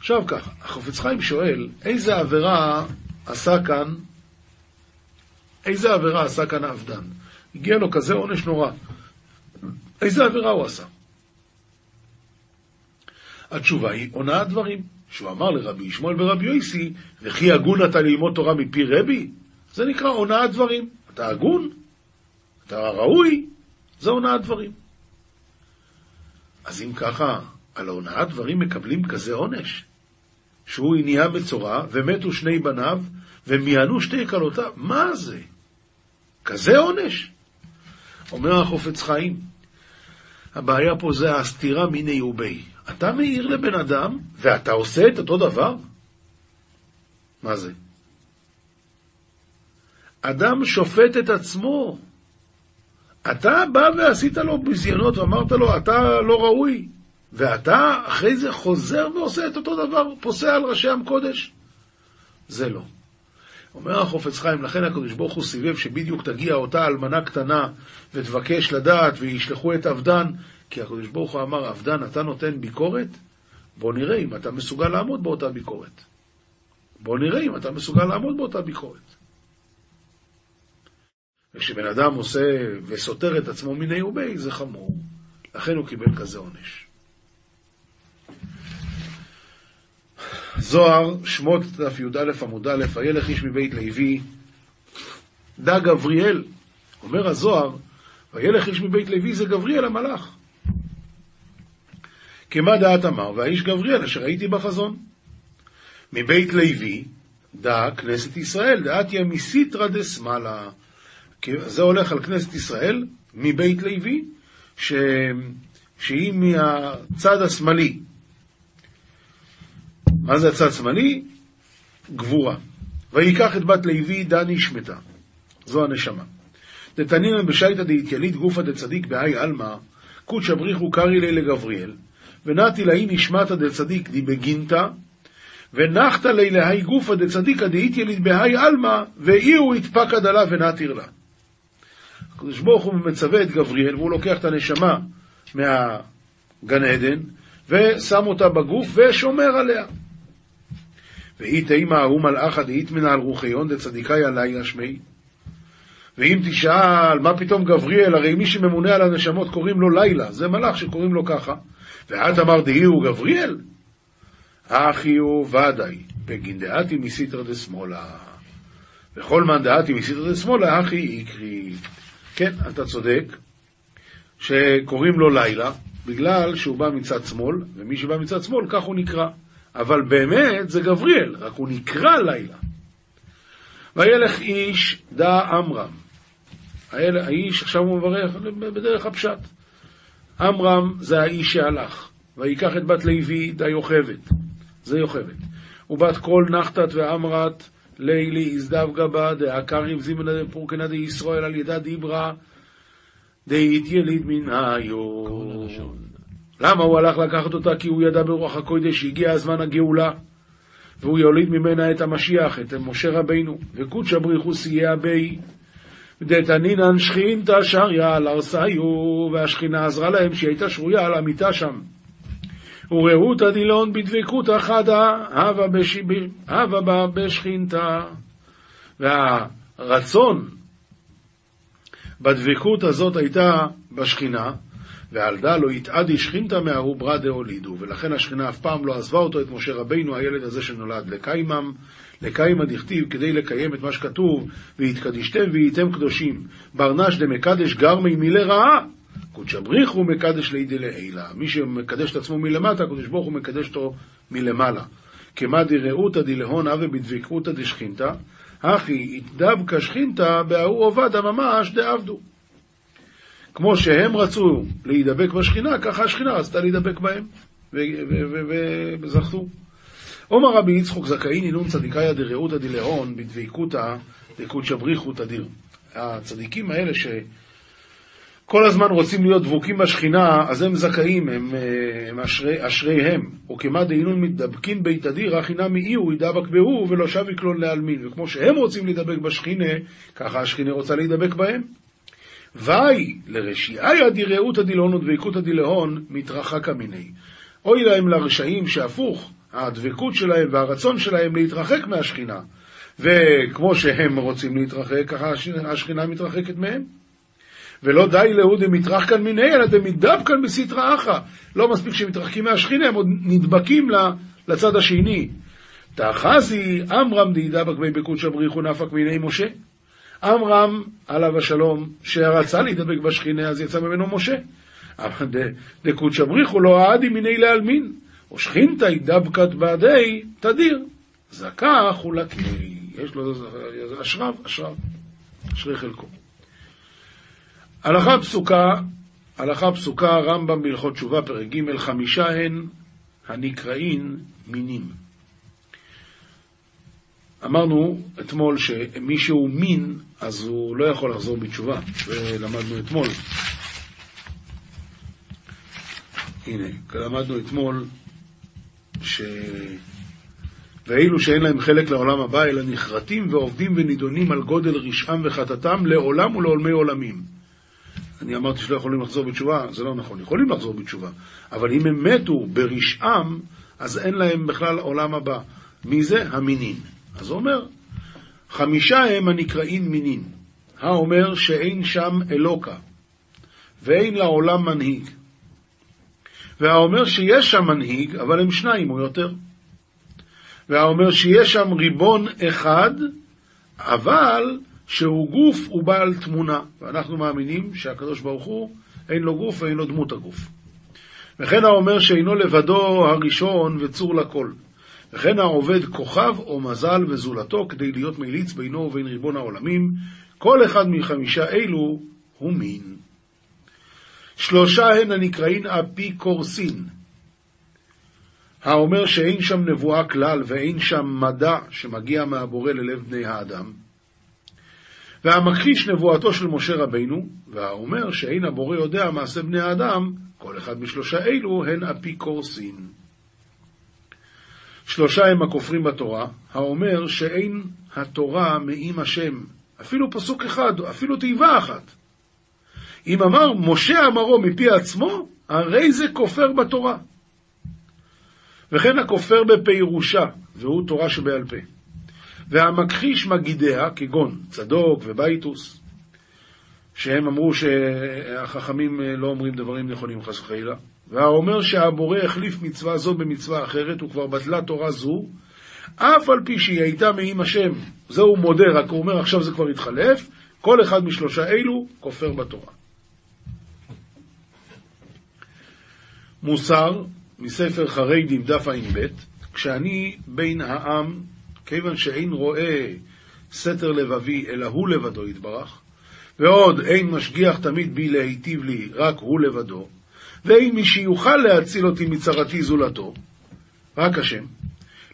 עכשיו ככה, החופץ חיים שואל, איזה עבירה עשה כאן, איזה עבירה עשה כאן האבדן? הגיע לו כזה עונש נורא. איזה עבירה הוא עשה? התשובה היא הונאת דברים. שהוא אמר לרבי ישמעאל ורבי יויסי, וכי הגון אתה ללמוד תורה מפי רבי? זה נקרא הונאת דברים. אתה הגון? אתה ראוי? זה הונאת דברים. אז אם ככה, על הונאת דברים מקבלים כזה עונש? שהוא נהיה בצורה, ומתו שני בניו, ומיענו שתי כלותיו. מה זה? כזה עונש? אומר החופץ חיים, הבעיה פה זה הסתירה מיני ובי. אתה מעיר לבן אדם, ואתה עושה את אותו דבר? מה זה? אדם שופט את עצמו. אתה בא ועשית לו ביזיונות ואמרת לו, אתה לא ראוי. ואתה אחרי זה חוזר ועושה את אותו דבר, פוסע על ראשי עם קודש? זה לא. אומר החופץ חיים, לכן הקדוש ברוך הוא סיבב שבדיוק תגיע אותה אלמנה קטנה ותבקש לדעת וישלחו את אבדן, כי הקדוש ברוך הוא אמר, אבדן, אתה נותן ביקורת? בוא נראה אם אתה מסוגל לעמוד באותה ביקורת. בוא נראה אם אתה מסוגל לעמוד באותה ביקורת. וכשבן אדם עושה וסותר את עצמו מיני ובי, זה חמור. לכן הוא קיבל כזה עונש. זוהר, שמות דף י"א עמוד א', הילך איש מבית לוי, דא גבריאל. אומר הזוהר, וילך איש מבית לוי זה גבריאל המלאך. כמה דעת אמר, והאיש גבריאל אשר הייתי בחזון. מבית לוי, דא כנסת ישראל, דעתיה מסיתרא דשמאלה. זה הולך על כנסת ישראל, מבית לוי, ש... שהיא מהצד השמאלי. מה זה הצד שמאלי? גבורה. ויקח את בת לוי דני שמתה. זו הנשמה. דתנינן בשייטא דאיתיאלית גופא דצדיק בהאי עלמא, קודשא בריחו קרעי לי לגבריאל, ונתי לאי נשמתא דצדיק די בגינתא, ונחתא לי להי גופא דצדיקא דאיתיאלית בהאי עלמא, ואיהו התפקד עלה ונתיר לה. הקדוש ברוך הוא מצווה את גבריאל, והוא לוקח את הנשמה מהגן עדן, ושם אותה בגוף ושומר עליה. ואי תימא ההוא מלאכא דאיתמנא על רוחיון דצדיקאי עלי אשמי. ואם תשאל, מה פתאום גבריאל, הרי מי שממונה על הנשמות קוראים לו לילה, זה מלאך שקוראים לו ככה. ואת אמר דהי הוא גבריאל? אחי הוא ודאי, בגין דעתי מסיתרא דשמאלה. וכל מאן דעתי מסיתרא דשמאלה, אחי יקרי. כן, אתה צודק, שקוראים לו לילה, בגלל שהוא בא מצד שמאל, ומי שבא מצד שמאל, כך הוא נקרא. אבל באמת זה גבריאל, רק הוא נקרא לילה. וילך איש דא עמרם. האיש, עכשיו הוא מברך בדרך הפשט. עמרם זה האיש שהלך, ויקח את בת לוי דה יוכבת, זה יוכבת. ובת כל נחתת ועמרת לילי יזדב גבה דעקרים זימנה דפורקנה דישראל על ידה דיברה דאית יליד מן היו. למה הוא הלך לקחת אותה? כי הוא ידע ברוח הקודש שהגיע הזמן הגאולה. והוא יוליד ממנה את המשיח, את משה רבינו. וקודשא בריחו סייע בי. דתנינן שכינתא שריה על ארסיו, והשכינה עזרה להם שהיא הייתה שרויה על המיטה שם. ורעותא דילון בדבקותא חדא, הווה בה בשכינתא. והרצון בדבקות הזאת הייתה בשכינה, ועל דא לא יתעדי שכינתא מההוא ברא דהולידו, ולכן השכינה אף פעם לא עזבה אותו, את משה רבינו, הילד הזה שנולד לקיימם, לקיימא דכתיב, כדי לקיים את מה שכתוב, ויתקדישתם והייתם קדושים. ברנש דמקדש גרמי מילי רעה, קודשא בריחו מקדש לידי לעילה. מי שמקדש את עצמו מלמטה, הקדוש ברוך הוא מקדש אותו מלמעלה. כמא דרעותא דלהון אבי בדבקותא דשכינתא, הכי דווקא שכינתא בההוא עובדא ממש דעבדו. כמו שהם רצו להידבק בשכינה, ככה השכינה רצתה להידבק בהם, וזכו. עומר רבי יצחוק זכאי נינון צדיקאי דרעותא דלהון בדבקותא דקודשא בריחו תדיר. הצדיקים האלה שכל הזמן רוצים להיות דבוקים בשכינה, אז הם זכאים, הם, הם אשרי, אשריהם. וכמא דהינון מתדבקין בי תדיר, הכי נמי אי הוא ידבק בהו ולא שב יקלון לעלמין. וכמו שהם רוצים להידבק בשכינה, ככה השכינה רוצה להידבק בהם. ואי לרשיעיה דיראותא דילהון ודבקותא דילהון מתרחקה מיני. אוי להם לרשעים שהפוך, הדבקות שלהם והרצון שלהם להתרחק מהשכינה. וכמו שהם רוצים להתרחק, ככה השכינה מתרחקת מהם. ולא די להו דמתרח כאן מיני, אלא דמידב כאן בסטרא אחא. לא מספיק שמתרחקים מהשכינה, הם עוד נדבקים לצד השני. תאחזי אמרם דהידבק בי בקודשא בריחו נפק מיני משה. עמרם, עליו השלום, שרצה להידבק בשכינה, אז יצא ממנו משה. אבל דקודשא בריחו לא עדי מיני לעלמין, או שכינתא דבקת בעדי תדיר. זכה חולקי, יש לו אשריו, אשריו, אשרי חלקו. הלכה פסוקה, הלכה פסוקה, רמב"ם בהלכות תשובה, פרק ג', חמישה הן הנקראין מינים. אמרנו אתמול שמי שהוא מין, אז הוא לא יכול לחזור בתשובה, ולמדנו אתמול. הנה, למדנו אתמול ש... ואילו שאין להם חלק לעולם הבא, אלא נחרטים ועובדים ונידונים על גודל רשעם וחטאתם לעולם ולעולמי עולמים. אני אמרתי שלא יכולים לחזור בתשובה, זה לא נכון, יכולים לחזור בתשובה, אבל אם הם מתו ברשעם, אז אין להם בכלל עולם הבא. מי זה? המינים. אז הוא אומר, חמישה הם הנקראים מינים, האומר שאין שם אלוקה, ואין לעולם מנהיג. והאומר שיש שם מנהיג, אבל הם שניים או יותר. והאומר שיש שם ריבון אחד, אבל שהוא גוף ובעל תמונה. ואנחנו מאמינים שהקדוש ברוך הוא, אין לו גוף ואין לו דמות הגוף. וכן האומר שאינו לבדו הראשון וצור לכל. וכן העובד כוכב או מזל וזולתו כדי להיות מליץ בינו ובין ריבון העולמים, כל אחד מחמישה אלו הוא מין. שלושה הן הנקראים אפיקורסין, האומר שאין שם נבואה כלל ואין שם מדע שמגיע מהבורא ללב בני האדם. והמכחיש נבואתו של משה רבינו, והאומר שאין הבורא יודע מעשה בני האדם, כל אחד משלושה אלו הן אפיקורסין. שלושה הם הכופרים בתורה, האומר שאין התורה מעם השם, אפילו פסוק אחד, אפילו תיבה אחת. אם אמר משה אמרו מפי עצמו, הרי זה כופר בתורה. וכן הכופר בפירושה, והוא תורה שבעל פה. והמכחיש מגידיה, כגון צדוק ובייטוס, שהם אמרו שהחכמים לא אומרים דברים נכונים חס וחלילה, והאומר שהבורא החליף מצווה זו במצווה אחרת, וכבר בטלה תורה זו, אף על פי שהיא הייתה מעם השם. זהו מודה, רק הוא אומר עכשיו זה כבר התחלף, כל אחד משלושה אלו כופר בתורה. מוסר, מספר חריידים דף ע"ב, כשאני בין העם, כיוון שאין רואה סתר לבבי, אלא הוא לבדו יתברך. ועוד, אין משגיח תמיד בי להיטיב לי, רק הוא לבדו. ואין מי שיוכל להציל אותי מצרתי זולתו, רק השם.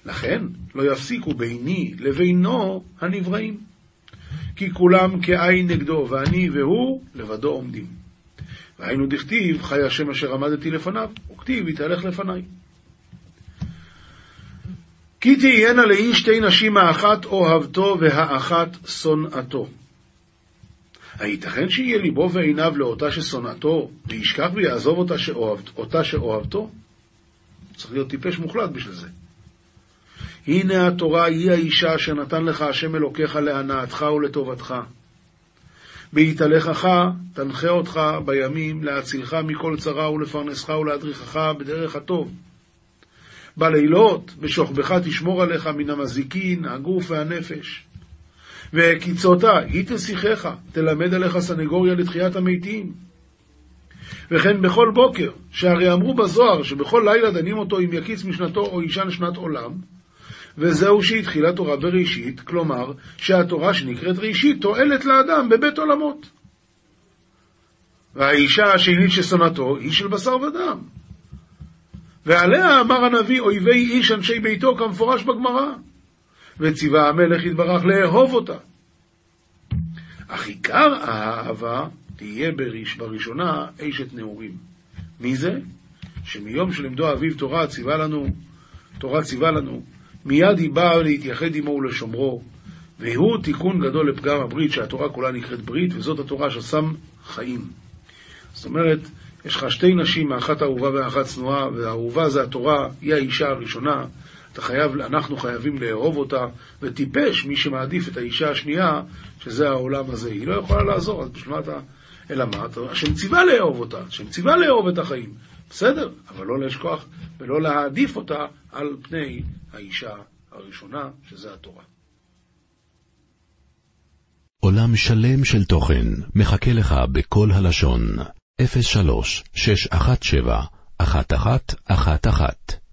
לכן לא יפסיקו ביני לבינו הנבראים. כי כולם כעין נגדו, ואני והוא לבדו עומדים. והיינו דכתיב, חי השם אשר עמדתי לפניו, וכתיב, יתהלך לפניי. כי תהיינה לאיש שתי נשים האחת אוהבתו והאחת שונאתו. הייתכן שיהיה ליבו ועיניו לאותה ששונאתו, וישכח ויעזוב אותה, שאוהב, אותה שאוהבתו? צריך להיות טיפש מוחלט בשביל זה. הנה התורה היא האישה אשר נתן לך השם אלוקיך להנאתך ולטובתך. בהתהלכך תנחה אותך בימים להצילך מכל צרה ולפרנסך ולהדריכך בדרך הטוב. בלילות בשוכבך תשמור עליך מן המזיקין, הגוף והנפש. וקיצותה, היא תשיחך, תלמד עליך סנגוריה לתחיית המתים. וכן בכל בוקר, שהרי אמרו בזוהר שבכל לילה דנים אותו אם יקיץ משנתו או ישן שנת עולם, וזהו שהתחילה תורה בראשית, כלומר שהתורה שנקראת ראשית תועלת לאדם בבית עולמות. והאישה השנית ששונאתו היא של בשר ודם. ועליה אמר הנביא אויבי איש אנשי ביתו כמפורש בגמרא. וציווה המלך יתברך לאהוב אותה. אך עיקר האהבה תהיה בראש, בראשונה אשת נעורים. מי זה? שמיום שלימדו אביו תורה ציווה לנו, תורה ציווה לנו, מיד היא באה להתייחד עמו ולשומרו, והוא תיקון גדול לפגם הברית, שהתורה כולה נקראת ברית, וזאת התורה ששם חיים. זאת אומרת, יש לך שתי נשים, האחת אהובה והאחת צנועה, והאהובה זה התורה, היא האישה הראשונה, אתה חייב, אנחנו חייבים לאהוב אותה, וטיפש מי שמעדיף את האישה השנייה, שזה העולם הזה. היא לא יכולה לעזור, אז בשביל מה אתה... אלא מה? השם ציווה לאהוב אותה, השם ציווה לאהוב את החיים. בסדר, אבל לא לשכוח ולא להעדיף אותה על פני האישה הראשונה, שזה התורה. עולם שלם של תוכן מחכה לך בכל הלשון, 03 617 1111